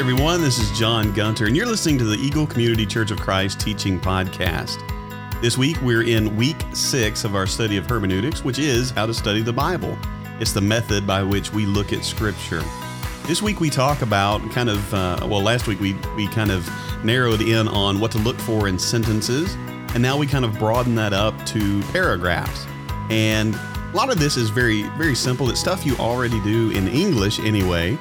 Everyone, this is John Gunter, and you're listening to the Eagle Community Church of Christ Teaching Podcast. This week we're in week six of our study of hermeneutics, which is how to study the Bible. It's the method by which we look at Scripture. This week we talk about kind of, uh, well, last week we, we kind of narrowed in on what to look for in sentences, and now we kind of broaden that up to paragraphs. And a lot of this is very, very simple. It's stuff you already do in English anyway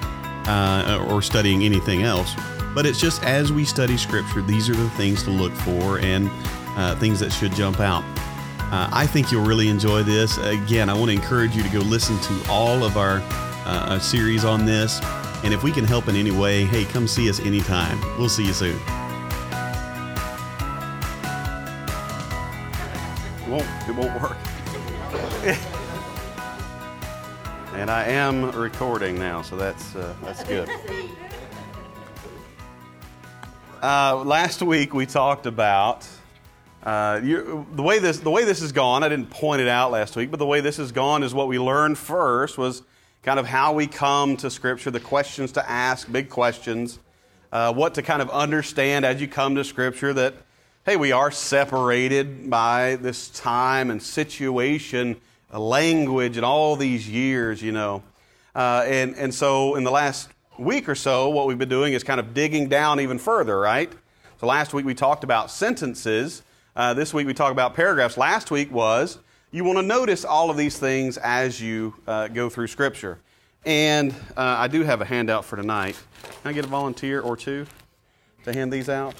uh, or studying anything else. But it's just as we study Scripture, these are the things to look for and uh, things that should jump out. Uh, I think you'll really enjoy this. Again, I want to encourage you to go listen to all of our uh, series on this. And if we can help in any way, hey, come see us anytime. We'll see you soon. It won't, it won't work. And I am recording now, so that's uh, that's good. Uh, last week we talked about uh, you, the way this the way this has gone. I didn't point it out last week, but the way this has gone is what we learned first was kind of how we come to Scripture, the questions to ask, big questions, uh, what to kind of understand as you come to Scripture. That hey, we are separated by this time and situation language and all these years, you know. Uh, and, and so in the last week or so, what we've been doing is kind of digging down even further, right? So last week we talked about sentences. Uh, this week we talked about paragraphs. Last week was you want to notice all of these things as you uh, go through Scripture. And uh, I do have a handout for tonight. Can I get a volunteer or two to hand these out?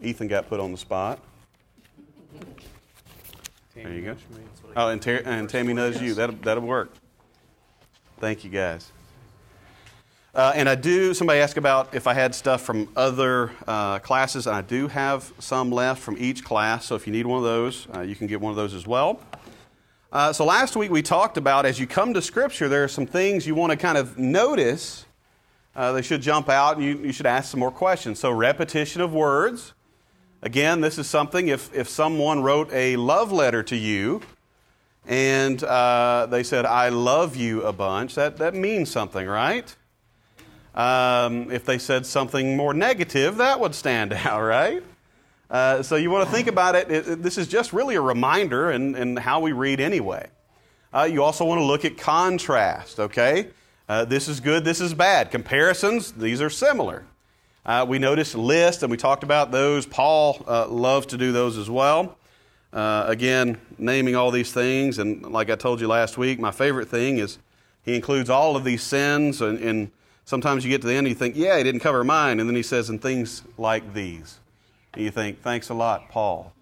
Ethan got put on the spot. There you go. Oh, and, Ter- and Tammy knows you. That'll, that'll work. Thank you, guys. Uh, and I do, somebody asked about if I had stuff from other uh, classes, and I do have some left from each class. So if you need one of those, uh, you can get one of those as well. Uh, so last week we talked about as you come to Scripture, there are some things you want to kind of notice. Uh, they should jump out, and you, you should ask some more questions. So repetition of words. Again, this is something if, if someone wrote a love letter to you and uh, they said, I love you a bunch, that, that means something, right? Um, if they said something more negative, that would stand out, right? Uh, so you want to think about it, it, it, This is just really a reminder in, in how we read anyway. Uh, you also want to look at contrast, okay? Uh, this is good, this is bad. Comparisons, these are similar. Uh, we noticed lists, and we talked about those. Paul uh, loves to do those as well. Uh, again, naming all these things, and like I told you last week, my favorite thing is he includes all of these sins, and, and sometimes you get to the end and you think, yeah, he didn't cover mine, and then he says, and things like these. And you think, thanks a lot, Paul.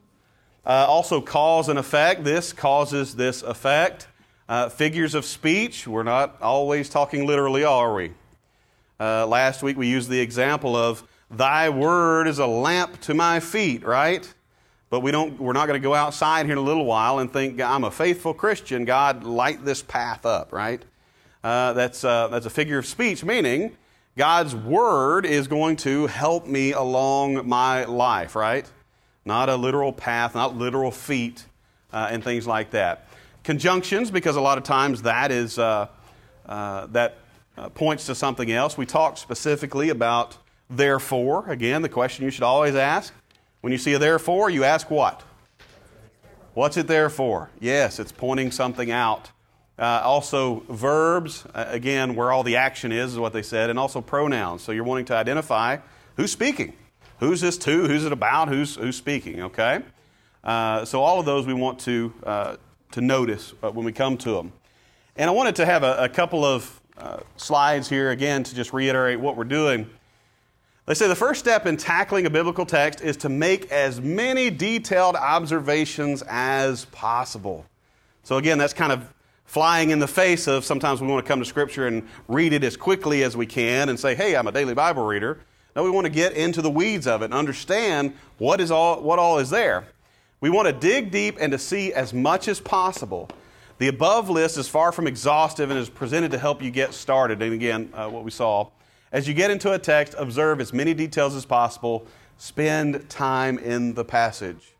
Uh, also, cause and effect. This causes this effect. Uh, figures of speech. We're not always talking literally, are we? Uh, last week we used the example of thy word is a lamp to my feet, right? But we don't, we're not going to go outside here in a little while and think, I'm a faithful Christian. God, light this path up, right? Uh, that's, uh, that's a figure of speech, meaning God's word is going to help me along my life, right? Not a literal path, not literal feet, uh, and things like that. Conjunctions, because a lot of times that is, uh, uh, that uh, points to something else. We talked specifically about therefore. Again, the question you should always ask when you see a therefore, you ask what? What's it there for? Yes, it's pointing something out. Uh, also, verbs, uh, again, where all the action is, is what they said, and also pronouns. So you're wanting to identify who's speaking. Who's this to? Who's it about? Who's, who's speaking, okay? Uh, so all of those we want to, uh, to notice uh, when we come to them. And I wanted to have a, a couple of uh, slides here again to just reiterate what we're doing. They say the first step in tackling a biblical text is to make as many detailed observations as possible. So, again, that's kind of flying in the face of sometimes we want to come to Scripture and read it as quickly as we can and say, hey, I'm a daily Bible reader. No, we want to get into the weeds of it and understand what, is all, what all is there. We want to dig deep and to see as much as possible the above list is far from exhaustive and is presented to help you get started. And again, uh, what we saw. As you get into a text, observe as many details as possible. Spend time in the passage.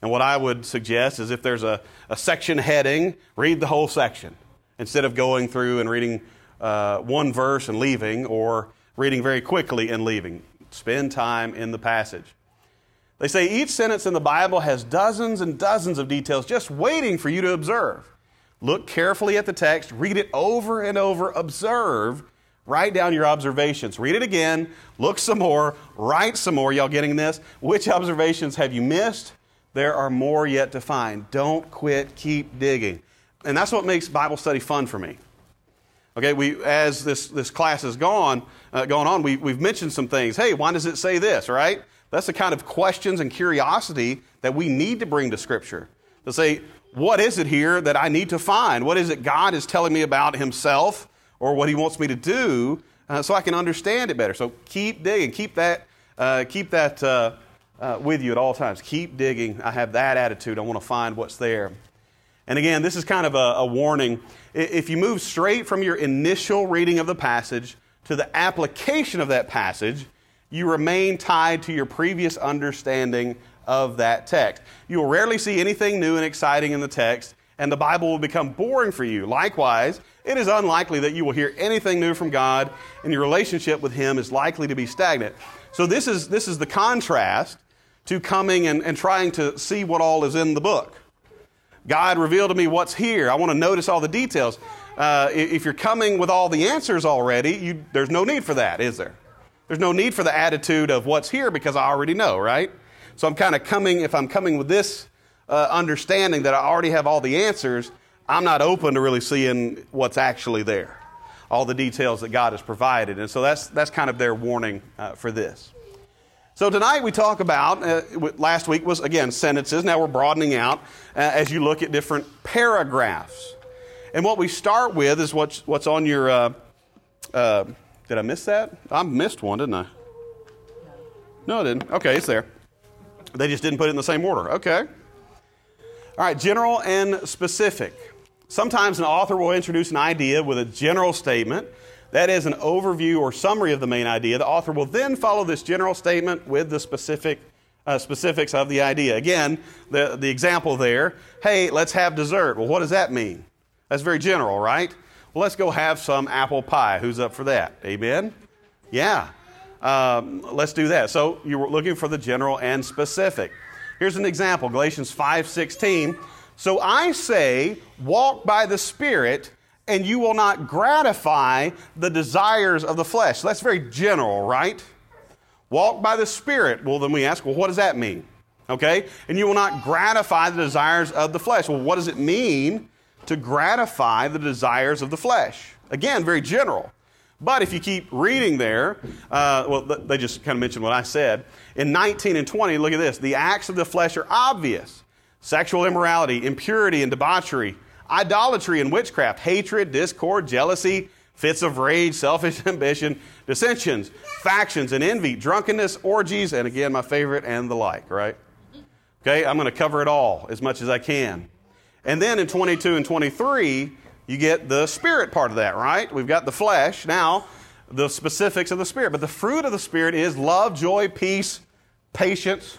And what I would suggest is if there's a, a section heading, read the whole section instead of going through and reading uh, one verse and leaving or reading very quickly and leaving. Spend time in the passage. They say each sentence in the Bible has dozens and dozens of details just waiting for you to observe. Look carefully at the text, read it over and over, observe, write down your observations. Read it again, look some more, write some more. Y'all getting this? Which observations have you missed? There are more yet to find. Don't quit, keep digging. And that's what makes Bible study fun for me. Okay, we, as this, this class has gone, uh, on, we, we've mentioned some things. Hey, why does it say this, right? That's the kind of questions and curiosity that we need to bring to Scripture. To say, what is it here that I need to find? What is it God is telling me about Himself or what He wants me to do uh, so I can understand it better? So keep digging. Keep that, uh, keep that uh, uh with you at all times. Keep digging. I have that attitude. I want to find what's there. And again, this is kind of a, a warning. If you move straight from your initial reading of the passage to the application of that passage, you remain tied to your previous understanding of that text. You will rarely see anything new and exciting in the text, and the Bible will become boring for you. Likewise, it is unlikely that you will hear anything new from God, and your relationship with Him is likely to be stagnant. So, this is, this is the contrast to coming and, and trying to see what all is in the book. God revealed to me what's here. I want to notice all the details. Uh, if you're coming with all the answers already, you, there's no need for that, is there? There's no need for the attitude of what's here because I already know, right? So I'm kind of coming, if I'm coming with this uh, understanding that I already have all the answers, I'm not open to really seeing what's actually there, all the details that God has provided. And so that's, that's kind of their warning uh, for this. So tonight we talk about, uh, last week was again sentences, now we're broadening out uh, as you look at different paragraphs. And what we start with is what's, what's on your, uh, uh did I miss that? I missed one, didn't I? No, I didn't. Okay, it's there. They just didn't put it in the same order. Okay. All right, general and specific. Sometimes an author will introduce an idea with a general statement that is an overview or summary of the main idea. The author will then follow this general statement with the specific uh, specifics of the idea. Again, the, the example there hey, let's have dessert. Well, what does that mean? That's very general, right? Well, let's go have some apple pie. Who's up for that? Amen? Yeah. Um, let's do that. So you were looking for the general and specific. Here's an example Galatians 5:16. So I say, walk by the Spirit, and you will not gratify the desires of the flesh. That's very general, right? Walk by the Spirit. Well, then we ask, well, what does that mean? Okay? And you will not gratify the desires of the flesh. Well, what does it mean to gratify the desires of the flesh? Again, very general. But if you keep reading there, uh, well, they just kind of mentioned what I said. In 19 and 20, look at this. The acts of the flesh are obvious sexual immorality, impurity, and debauchery idolatry and witchcraft, hatred, discord, jealousy, fits of rage, selfish ambition, dissensions, factions, and envy, drunkenness, orgies, and again, my favorite, and the like, right? Okay, I'm going to cover it all as much as I can. And then in 22 and 23, you get the spirit part of that, right? We've got the flesh. Now, the specifics of the spirit. But the fruit of the spirit is love, joy, peace, patience,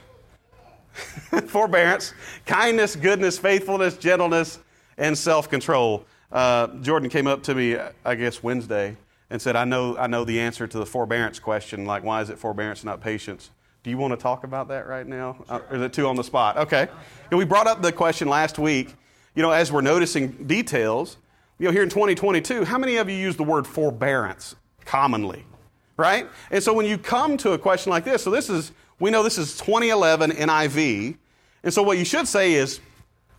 forbearance, kindness, goodness, faithfulness, gentleness, and self control. Uh, Jordan came up to me, I guess, Wednesday and said, I know, I know the answer to the forbearance question. Like, why is it forbearance, not patience? Do you want to talk about that right now? Uh, or is it too on the spot? Okay. And we brought up the question last week. You know, as we're noticing details, you know, here in 2022, how many of you use the word forbearance commonly? Right? And so when you come to a question like this, so this is, we know this is 2011 NIV. And so what you should say is,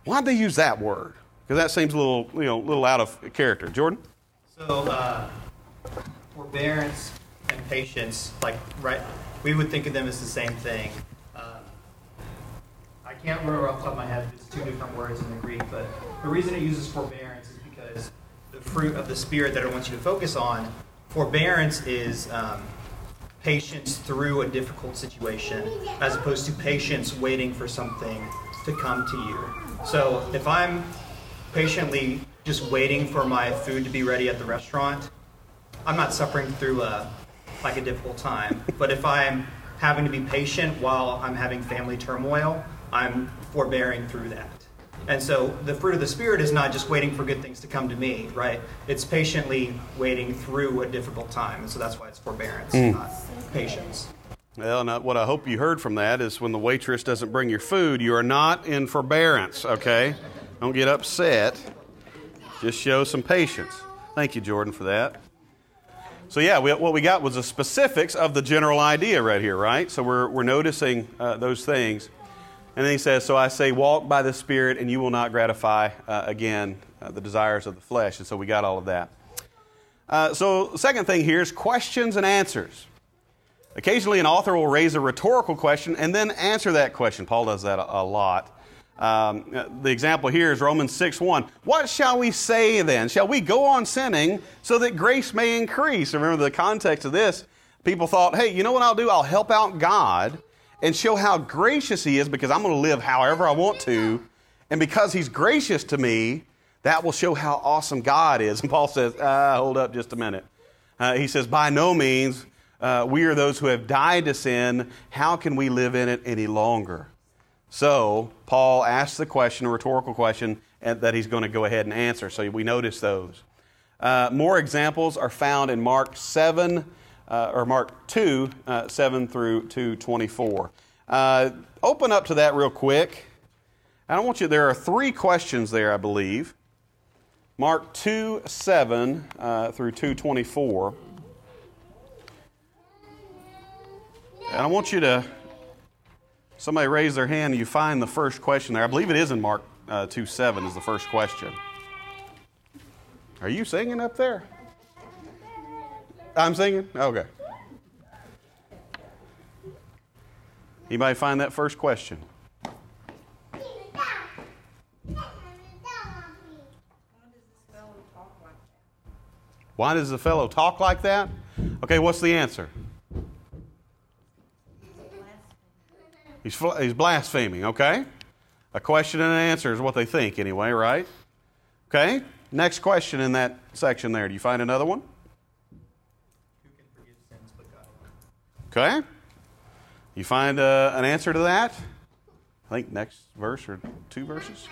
why'd they use that word? Because that seems a little, you know, a little out of character. Jordan? So, uh, forbearance and patience, like, right, we would think of them as the same thing. I can't remember off the top of my head it's two different words in the Greek, but the reason it uses forbearance is because the fruit of the Spirit that it wants you to focus on, forbearance is um, patience through a difficult situation, as opposed to patience waiting for something to come to you. So if I'm patiently just waiting for my food to be ready at the restaurant, I'm not suffering through a like a difficult time. But if I'm having to be patient while I'm having family turmoil, I'm forbearing through that. And so the fruit of the Spirit is not just waiting for good things to come to me, right? It's patiently waiting through a difficult time. And so that's why it's forbearance, mm. not patience. Well, not, what I hope you heard from that is when the waitress doesn't bring your food, you are not in forbearance, okay? Don't get upset. Just show some patience. Thank you, Jordan, for that. So, yeah, we, what we got was the specifics of the general idea right here, right? So, we're, we're noticing uh, those things. And then he says, So I say, walk by the Spirit, and you will not gratify, uh, again, uh, the desires of the flesh. And so we got all of that. Uh, so, second thing here is questions and answers. Occasionally, an author will raise a rhetorical question and then answer that question. Paul does that a, a lot. Um, the example here is Romans 6 1. What shall we say then? Shall we go on sinning so that grace may increase? Remember the context of this. People thought, hey, you know what I'll do? I'll help out God and show how gracious He is because I'm going to live however I want to. And because He's gracious to me, that will show how awesome God is. And Paul says, ah, hold up just a minute. Uh, he says, by no means, uh, we are those who have died to sin. How can we live in it any longer? So, Paul asks the question, a rhetorical question, that he's going to go ahead and answer. So, we notice those. Uh, more examples are found in Mark 7, uh, or Mark 2, uh, 7 through 224. Uh, open up to that real quick. I don't want you, there are three questions there, I believe. Mark 2, 7 uh, through 224. And I want you to Somebody raise their hand and you find the first question there. I believe it is in Mark uh, 2 7 is the first question. Are you singing up there? I'm singing? Okay. Anybody find that first question? Why does the fellow talk like that? Okay, what's the answer? He's, he's blaspheming, okay? A question and an answer is what they think, anyway, right? Okay? Next question in that section there. Do you find another one? Okay? You find uh, an answer to that? I think next verse or two verses.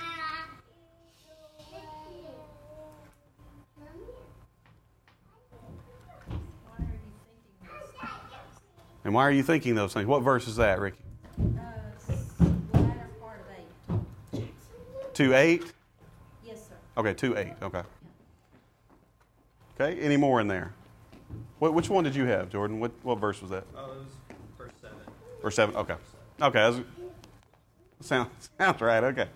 And why are you thinking those things? What verse is that, Ricky? Two eight. Yes, sir. Okay, two eight. Okay. Okay. Any more in there? What, which one did you have, Jordan? What what verse was that? Oh, it was verse seven. Verse seven. Okay. Okay. Was, sounds sounds right. Okay.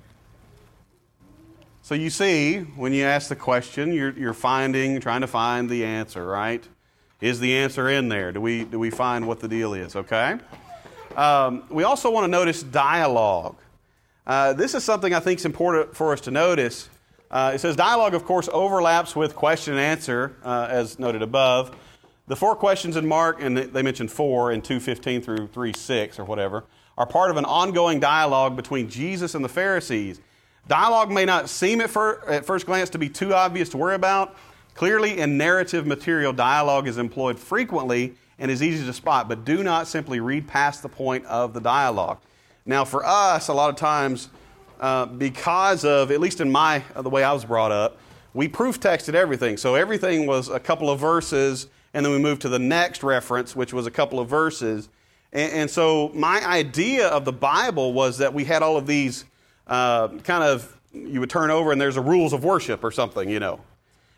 So you see, when you ask the question, you're you're finding, trying to find the answer, right? Is the answer in there? Do we do we find what the deal is? Okay. Um, we also want to notice dialogue. Uh, this is something I think is important for us to notice. Uh, it says dialogue, of course, overlaps with question and answer, uh, as noted above. The four questions in Mark, and they mentioned four in 2.15 through 3.6 or whatever, are part of an ongoing dialogue between Jesus and the Pharisees. Dialogue may not seem at, fir- at first glance to be too obvious to worry about. Clearly, in narrative material, dialogue is employed frequently and is easy to spot, but do not simply read past the point of the dialogue. Now, for us, a lot of times, uh, because of, at least in my, the way I was brought up, we proof texted everything. So everything was a couple of verses, and then we moved to the next reference, which was a couple of verses. And, and so my idea of the Bible was that we had all of these uh, kind of, you would turn over and there's a rules of worship or something, you know.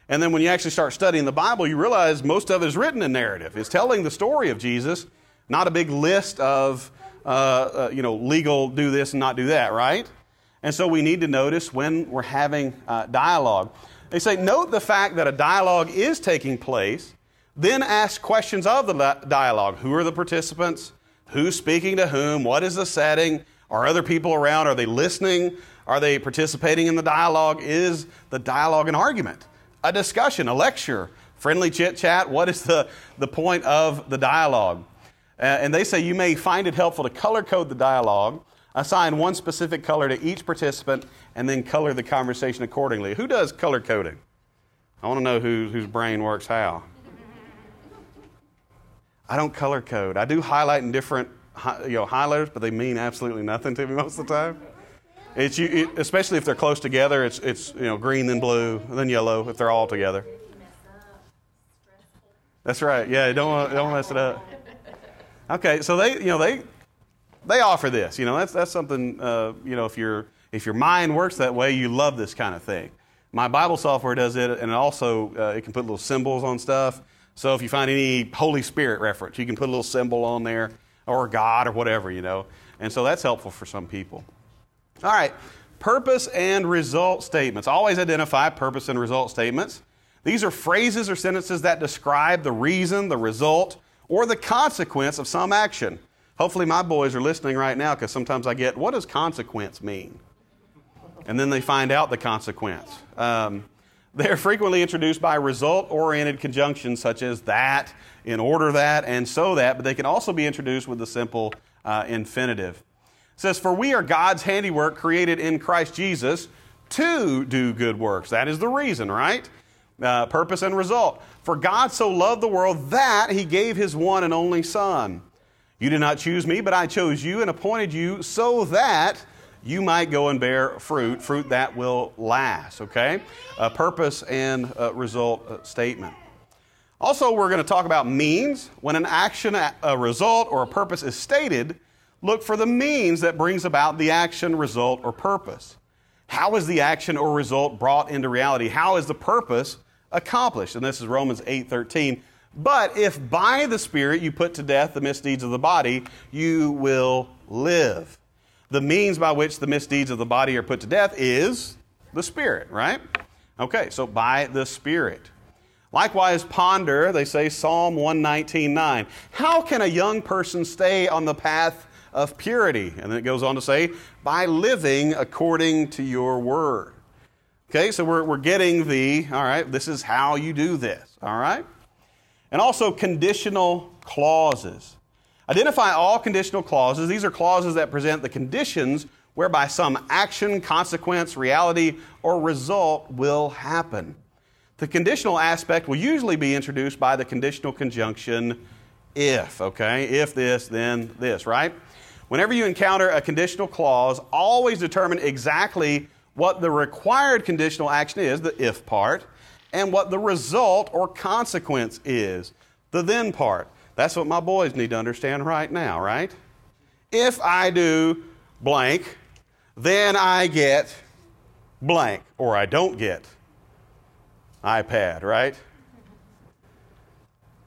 And then when you actually start studying the Bible, you realize most of it is written in narrative. It's telling the story of Jesus, not a big list of uh, uh, you know, legal do this and not do that, right? And so we need to notice when we're having uh, dialogue. They say, note the fact that a dialogue is taking place, then ask questions of the dialogue. Who are the participants? Who's speaking to whom? What is the setting? Are other people around? Are they listening? Are they participating in the dialogue? Is the dialogue an argument, a discussion, a lecture, friendly chit chat? What is the, the point of the dialogue? Uh, and they say you may find it helpful to color code the dialogue, assign one specific color to each participant, and then color the conversation accordingly. Who does color coding? I want to know who, whose brain works how. I don't color code. I do highlight in different you know, highlighters, but they mean absolutely nothing to me most of the time. It's it, especially if they're close together. It's it's you know green then blue then yellow if they're all together. That's right. Yeah, don't don't mess it up. Okay, so they you know they they offer this. You know that's that's something uh, you know if your if your mind works that way, you love this kind of thing. My Bible software does it, and it also uh, it can put little symbols on stuff. So if you find any Holy Spirit reference, you can put a little symbol on there, or God, or whatever, you know. And so that's helpful for some people. All right, purpose and result statements. Always identify purpose and result statements. These are phrases or sentences that describe the reason, the result, or the consequence of some action. Hopefully, my boys are listening right now because sometimes I get, what does consequence mean? And then they find out the consequence. Um, they're frequently introduced by result oriented conjunctions such as that, in order that, and so that, but they can also be introduced with the simple uh, infinitive. It says, For we are God's handiwork created in Christ Jesus to do good works. That is the reason, right? Uh, purpose and result. For God so loved the world that he gave his one and only Son. You did not choose me, but I chose you and appointed you so that you might go and bear fruit, fruit that will last, okay? A purpose and a result uh, statement. Also, we're going to talk about means. When an action, a result, or a purpose is stated, look for the means that brings about the action, result, or purpose. How is the action or result brought into reality? How is the purpose accomplished? And this is Romans 8:13. But if by the Spirit you put to death the misdeeds of the body, you will live the means by which the misdeeds of the body are put to death is the Spirit, right? Okay, so by the Spirit. Likewise, ponder, they say Psalm 119.9. How can a young person stay on the path of purity? And then it goes on to say, by living according to your word. Okay, so we're, we're getting the, all right, this is how you do this, all right? And also conditional clauses. Identify all conditional clauses. These are clauses that present the conditions whereby some action, consequence, reality, or result will happen. The conditional aspect will usually be introduced by the conditional conjunction if, okay? If this, then this, right? Whenever you encounter a conditional clause, always determine exactly what the required conditional action is, the if part, and what the result or consequence is, the then part. That's what my boys need to understand right now, right? If I do blank, then I get blank, or I don't get iPad, right?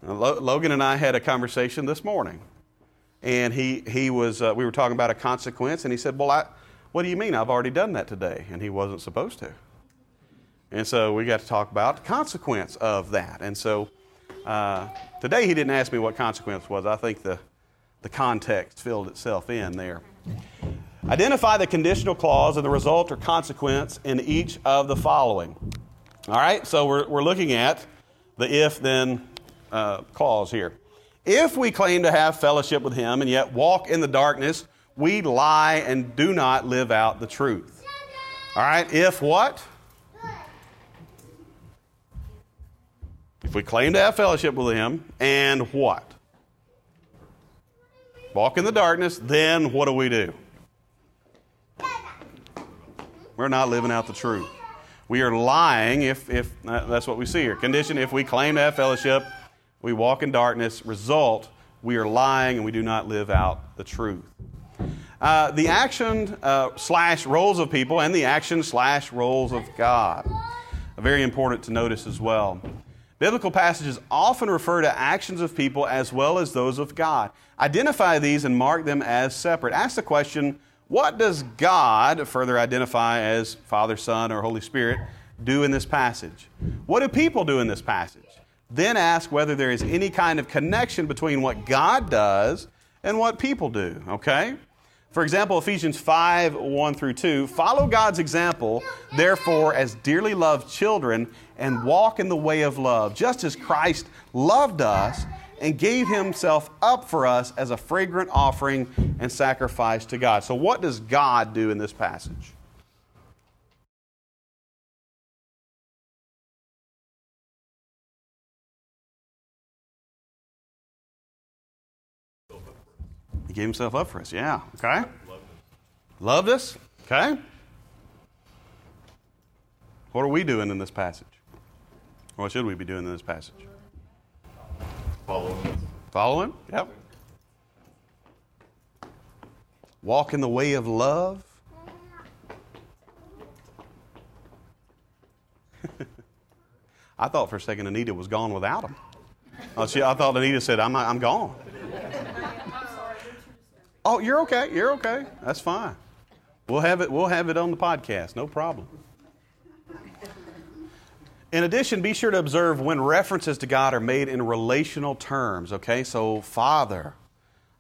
Logan and I had a conversation this morning, and he, he was, uh, we were talking about a consequence, and he said, Well, I, what do you mean? I've already done that today. And he wasn't supposed to. And so we got to talk about the consequence of that. And so uh, today he didn't ask me what consequence was. I think the, the context filled itself in there. Identify the conditional clause and the result or consequence in each of the following. All right, so we're, we're looking at the if then uh, clause here. If we claim to have fellowship with him and yet walk in the darkness, we lie and do not live out the truth. All right, if what? If we claim to have fellowship with Him, and what? Walk in the darkness, then what do we do? We're not living out the truth. We are lying if, if uh, that's what we see here. Condition if we claim to have fellowship, we walk in darkness. Result, we are lying and we do not live out the truth. Uh, the action uh, slash roles of people and the action slash roles of God. Very important to notice as well. Biblical passages often refer to actions of people as well as those of God. Identify these and mark them as separate. Ask the question what does God, further identify as Father, Son, or Holy Spirit, do in this passage? What do people do in this passage? Then ask whether there is any kind of connection between what God does and what people do, okay? For example, Ephesians 5 1 through 2 follow God's example, therefore, as dearly loved children, and walk in the way of love, just as Christ loved us and gave himself up for us as a fragrant offering and sacrifice to God. So, what does God do in this passage? Gave himself up for us, yeah. Okay? Loved us, okay? What are we doing in this passage? What should we be doing in this passage? Following. Him. Following? Yep. Walk in the way of love. I thought for a second Anita was gone without him. Oh, she, I thought Anita said, I'm, I'm gone. Oh, you're okay. You're okay. That's fine. We'll have it, we'll have it on the podcast. No problem. In addition, be sure to observe when references to God are made in relational terms, okay? So, father,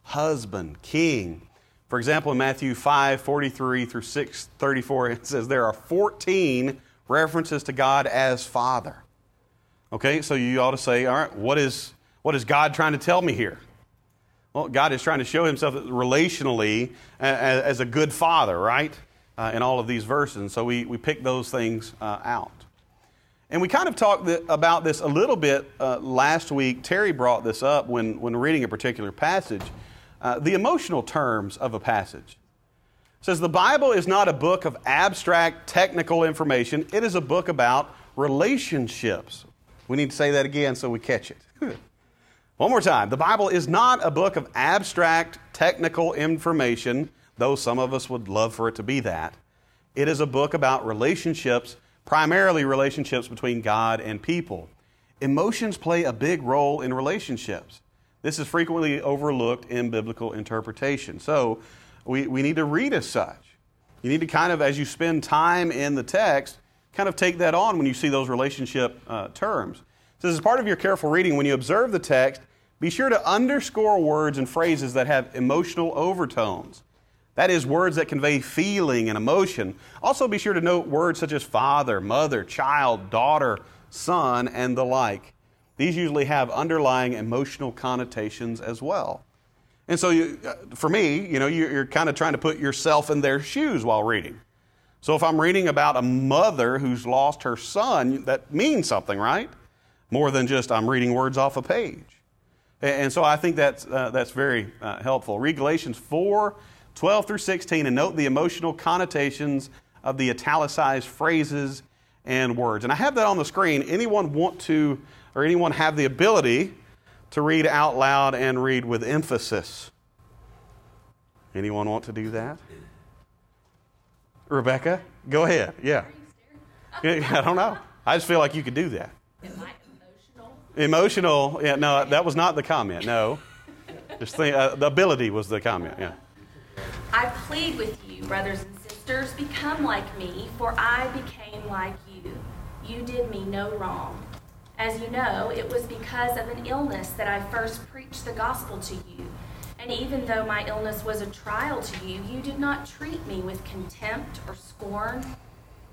husband, king. For example, in Matthew 5 43 through 6 34, it says there are 14 references to God as father. Okay, so you ought to say, all right, what is, what is God trying to tell me here? Well, God is trying to show himself relationally as, a good father, right? Uh, in all of these verses. And so we, we pick those things uh, out. And we kind of talked about this a little bit uh, last week. Terry brought this up when, when reading a particular passage. Uh, the emotional terms of a passage. It says the Bible is not a book of abstract technical information, it is a book about relationships. We need to say that again so we catch it. One more time. The Bible is not a book of abstract technical information, though some of us would love for it to be that. It is a book about relationships primarily relationships between God and people. Emotions play a big role in relationships. This is frequently overlooked in biblical interpretation. So we, we need to read as such. You need to kind of, as you spend time in the text, kind of take that on when you see those relationship uh, terms. So, as part of your careful reading, when you observe the text, be sure to underscore words and phrases that have emotional overtones. That is, words that convey feeling and emotion. Also, be sure to note words such as father, mother, child, daughter, son, and the like. These usually have underlying emotional connotations as well. And so, you, uh, for me, you know, you're kind of trying to put yourself in their shoes while reading. So, if I'm reading about a mother who's lost her son, that means something, right? More than just I'm reading words off a page. And so, I think that's, uh, that's very uh, helpful. Read Galatians 4 12 through 16 and note the emotional connotations of the italicized phrases and words. And I have that on the screen. Anyone want to, or anyone have the ability to read out loud and read with emphasis? Anyone want to do that? Rebecca, go ahead. Yeah. I don't know. I just feel like you could do that. Emotional. Yeah, no, that was not the comment. No. Just think, uh, the ability was the comment. Yeah. I plead with you, brothers and sisters, become like me, for I became like you. You did me no wrong. As you know, it was because of an illness that I first preached the gospel to you. And even though my illness was a trial to you, you did not treat me with contempt or scorn.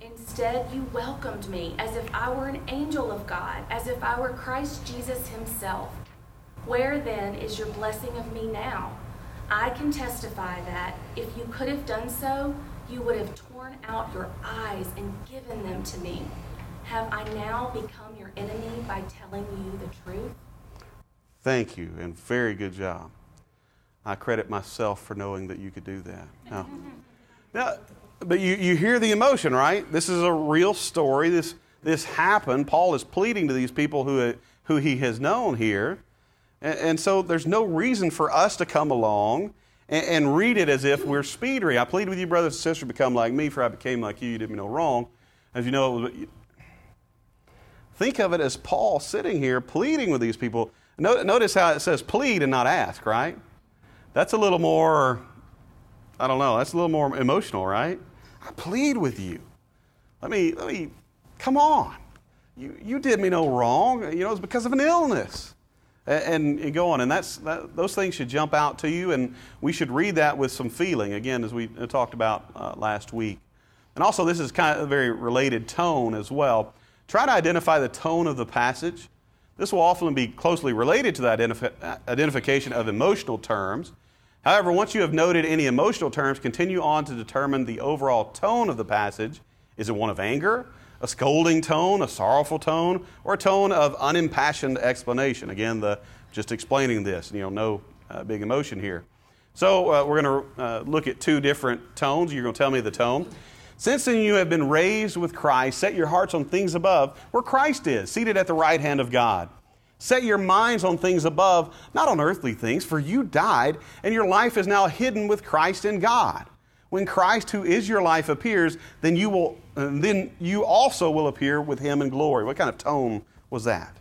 Instead, you welcomed me as if I were an angel of God, as if I were Christ Jesus Himself. Where then is your blessing of me now? I can testify that if you could have done so, you would have torn out your eyes and given them to me. Have I now become your enemy by telling you the truth? Thank you, and very good job. I credit myself for knowing that you could do that. No. now, but you, you hear the emotion, right? This is a real story. This, this happened. Paul is pleading to these people who, who he has known here. And, and so there's no reason for us to come along and, and, read it as if we're speed reading. I plead with you, brothers and sisters, become like me, for I became like you. You did me no wrong. As you know, think of it as Paul sitting here pleading with these people. Notice how it says plead and not ask, right? That's a little more, I don't know, that's a little more emotional, right? I plead with you. Let me, let me, come on. You, you did me no wrong. You know, it's because of an illness and, and go on. And that's, that, those things should jump out to you, and we should read that with some feeling, again, as we uh, talked about uh, last week. And also, this is kind of a very related tone as well. Try to identify the tone of the passage. This will often be closely related to the identif- identification of emotional terms. However, once you have noted any emotional terms, continue on to determine the overall tone of the passage. Is it one of anger? a scolding tone, a sorrowful tone, or a tone of unimpassioned explanation. Again, the just explaining this, you know, no uh, big emotion here. So uh, we're going to uh, look at two different tones. You're going to tell me the tone. Since then you have been raised with Christ, set your hearts on things above, where Christ is, seated at the right hand of God. Set your minds on things above, not on earthly things, for you died, and your life is now hidden with Christ in God. When Christ, who is your life, appears, then you will then you also will appear with him in glory. What kind of tone was that?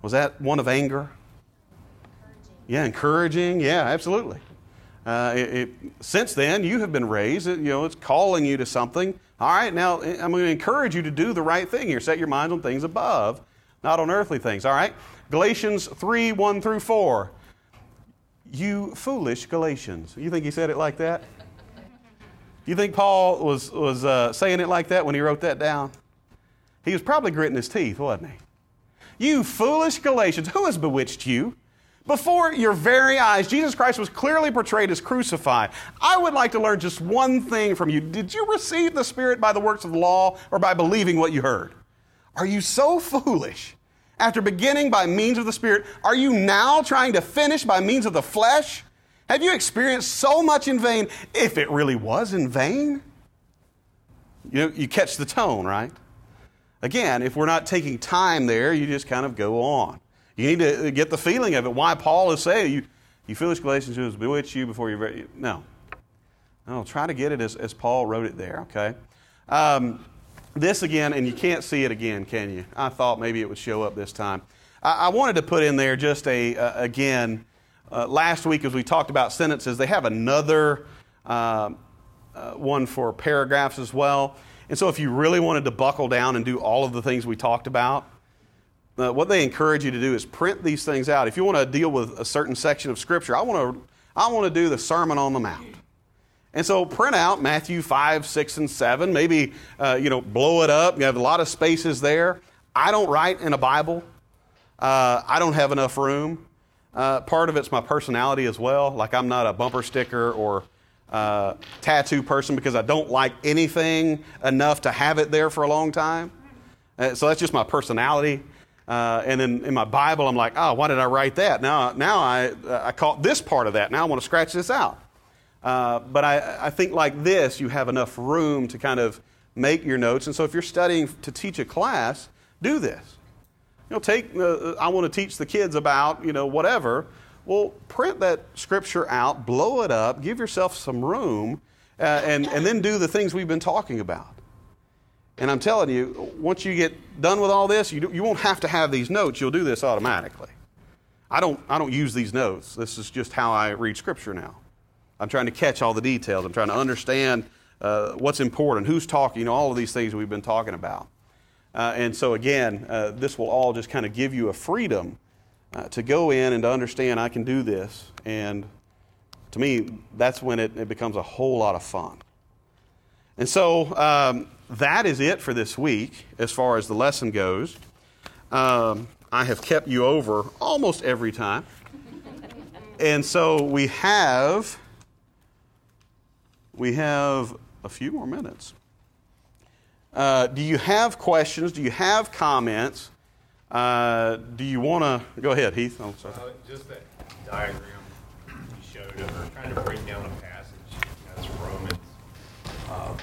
Was that one of anger? Encouraging. Yeah, encouraging. Yeah, absolutely. Uh, it, it, since then, you have been raised. You know, it's calling you to something. All right, now I'm going to encourage you to do the right thing here. Set your minds on things above, not on earthly things. All right? Galatians 3 1 through 4. You foolish Galatians. You think he said it like that? You think Paul was, was uh, saying it like that when he wrote that down? He was probably gritting his teeth, wasn't he? You foolish Galatians, who has bewitched you? Before your very eyes, Jesus Christ was clearly portrayed as crucified. I would like to learn just one thing from you. Did you receive the Spirit by the works of the law or by believing what you heard? Are you so foolish? After beginning by means of the Spirit, are you now trying to finish by means of the flesh? Have you experienced so much in vain if it really was in vain? You, know, you catch the tone, right? Again, if we're not taking time there, you just kind of go on. You need to get the feeling of it. Why Paul is saying, you, you foolish Galatians, who has bewitched you before you're very. No. No, try to get it as, as Paul wrote it there, okay? Um, this again, and you can't see it again, can you? I thought maybe it would show up this time. I, I wanted to put in there just a, uh, again, uh, last week as we talked about sentences, they have another uh, uh, one for paragraphs as well. And so if you really wanted to buckle down and do all of the things we talked about, uh, what they encourage you to do is print these things out. If you want to deal with a certain section of Scripture, I want to, I want to do the Sermon on the Mount. And so print out Matthew 5, 6, and 7. Maybe, uh, you know, blow it up. You have a lot of spaces there. I don't write in a Bible. Uh, I don't have enough room. Uh, part of it's my personality as well. Like I'm not a bumper sticker or uh, tattoo person because I don't like anything enough to have it there for a long time. Uh, so that's just my personality. Uh, and then in my Bible, I'm like, oh, why did I write that? Now, now I, I caught this part of that. Now I want to scratch this out. Uh, but I, I think like this, you have enough room to kind of make your notes. And so if you're studying to teach a class, do this. You know, take, uh, I want to teach the kids about, you know, whatever. Well, print that scripture out, blow it up, give yourself some room, uh, and, and then do the things we've been talking about. And I'm telling you, once you get done with all this, you, do, you won't have to have these notes. You'll do this automatically. I don't, I don't use these notes. This is just how I read Scripture now. I'm trying to catch all the details. I'm trying to understand uh, what's important, who's talking, you know, all of these things we've been talking about. Uh, and so, again, uh, this will all just kind of give you a freedom uh, to go in and to understand I can do this. And to me, that's when it, it becomes a whole lot of fun. And so, um, that is it for this week as far as the lesson goes. Um, I have kept you over almost every time. And so we have we have a few more minutes. Uh, do you have questions? Do you have comments? Uh, do you want to go ahead, Heath? Oh, uh, just that diagram you showed of trying to break down a passage. That's Romans. Uh,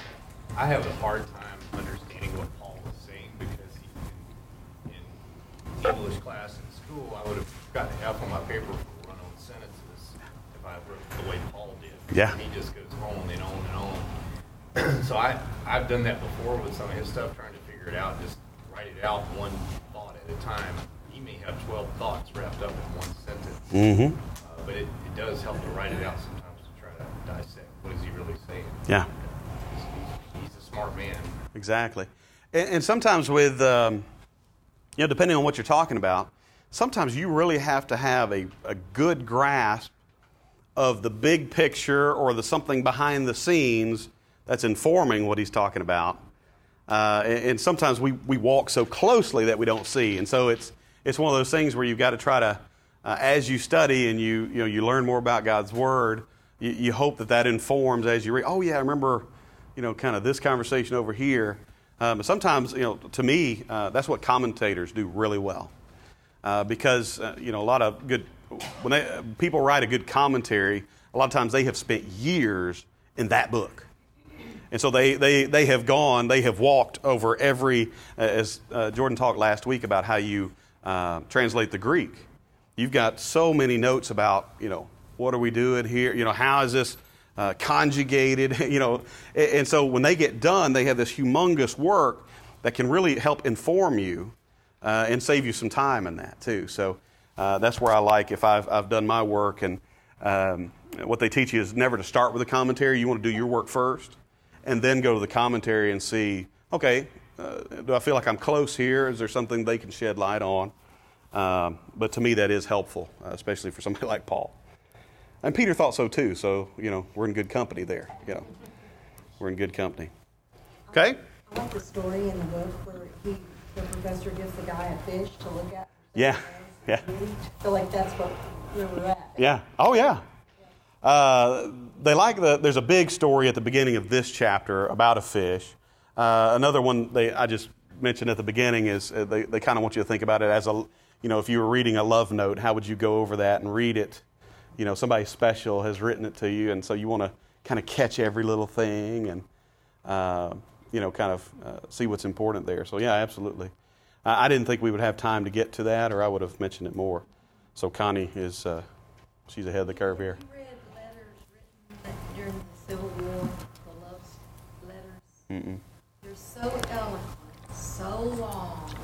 I have a hard time understanding what Paul was saying because he, in, in English class in school, I would have gotten an F on my paper for run on sentences if I wrote the way Paul did. Yeah. He just goes on and on and on. so I, I've done that before with some of his stuff, trying to figure it out, just write it out one thought at a time. He may have 12 thoughts wrapped up in one sentence. Mm-hmm. Uh, but it, it does help to write it out sometimes to try to dissect what is he really saying. Yeah he's a smart man. Exactly. And, and sometimes with, um, you know, depending on what you're talking about, sometimes you really have to have a, a good grasp of the big picture or the something behind the scenes that's informing what he's talking about. Uh, and, and, sometimes we, we walk so closely that we don't see. And so it's, it's one of those things where you've got to try to, uh, as you study and you, you, know, you learn more about God's Word, you, you hope that that informs as you read. Oh, yeah, I remember you know, kind of this conversation over here. Um, sometimes, you know, to me, uh, that's what commentators do really well. Uh, because, uh, you know, a lot of good, when they, people write a good commentary, a lot of times they have spent years in that book. And so they, they, they have gone, they have walked over every, uh, as uh, Jordan talked last week about how you uh, translate the Greek. You've got so many notes about, you know, what are we doing here? You know, how is this uh, conjugated? you know, and, and so when they get done, they have this humongous work that can really help inform you uh, and save you some time in that too. So uh, that's where I like if I've, I've done my work and um, what they teach you is never to start with a commentary. You want to do your work first and then go to the commentary and see, okay, uh, do I feel like I'm close here? Is there something they can shed light on? Um, but to me, that is helpful, uh, especially for somebody like Paul. And Peter thought so too, so, you know, we're in good company there. You know, we're in good company. Okay? I like the story in the book where he, the professor gives the guy a fish to look at. Yeah, yeah. I feel like that's what, where we're at. Yeah. Oh, yeah. Uh, they like the. There's a big story at the beginning of this chapter about a fish. Uh, another one they I just mentioned at the beginning is uh, they, they kind of want you to think about it as a you know if you were reading a love note, how would you go over that and read it? You know, somebody special has written it to you, and so you want to kind of catch every little thing and uh, you know kind of uh, see what's important there. So yeah, absolutely. I, I didn't think we would have time to get to that, or I would have mentioned it more. So Connie is uh, she's ahead of the curve here. You read letters written during the Civil War, the love letters. Mm-mm. They're so eloquent, so long,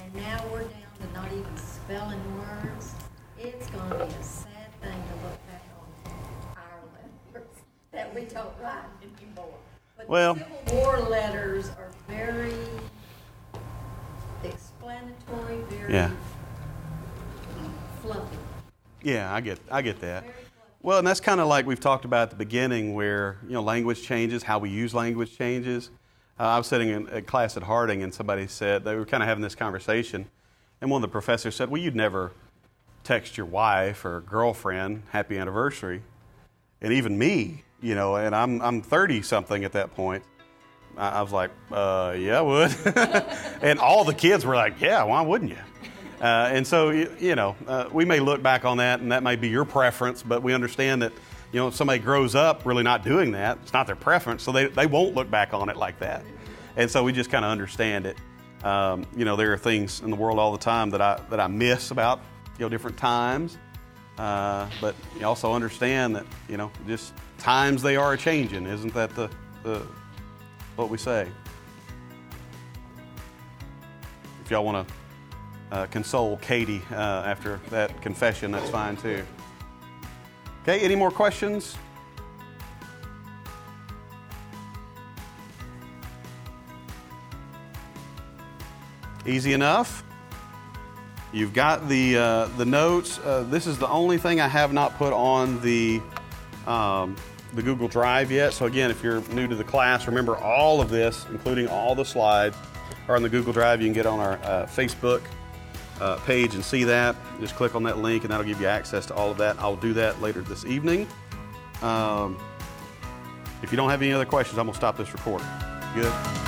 and now we're down to not even spelling words. It's going to be a sad thing to look back on our letters that we don't write anymore. But Well- the Civil War letters are very explanatory, very Yeah. fluffy. Yeah, I get I get that. Well, and that's kind of like we've talked about at the beginning, where you know language changes, how we use language changes. Uh, I was sitting in a class at Harding, and somebody said they were kind of having this conversation, and one of the professors said, "Well, you'd never text your wife or girlfriend happy anniversary," and even me, you know, and I'm I'm 30 something at that point. I, I was like, uh, "Yeah, I would," and all the kids were like, "Yeah, why wouldn't you?" Uh, and so, you, know, uh, we may look back on that, and that may be your preference, but we understand that, you know, if somebody grows up really not doing that, it's not their preference, so they, they won't look back on it like that. And so we just kind of understand it. Um, you know, there are things in the world all the time that I, that I miss about, you know, different times. Uh, but you also understand that, you know, just times they are changing. Isn't that the, the what we say? If y'all want to uh, console Katie uh, after that confession, that's fine too. Okay, any more questions? Easy enough. You've got the uh, the notes. Uh, this is the only thing I have not put on the um, the Google Drive yet. So again, if you're new to the class, remember all of this, including all the slides, are on the Google Drive. You can get on our uh, Facebook uh, page and see that. Just click on that link, and that'll give you access to all of that. I'll do that later this evening. Um, if you don't have any other questions, I'm gonna stop this recording. Good.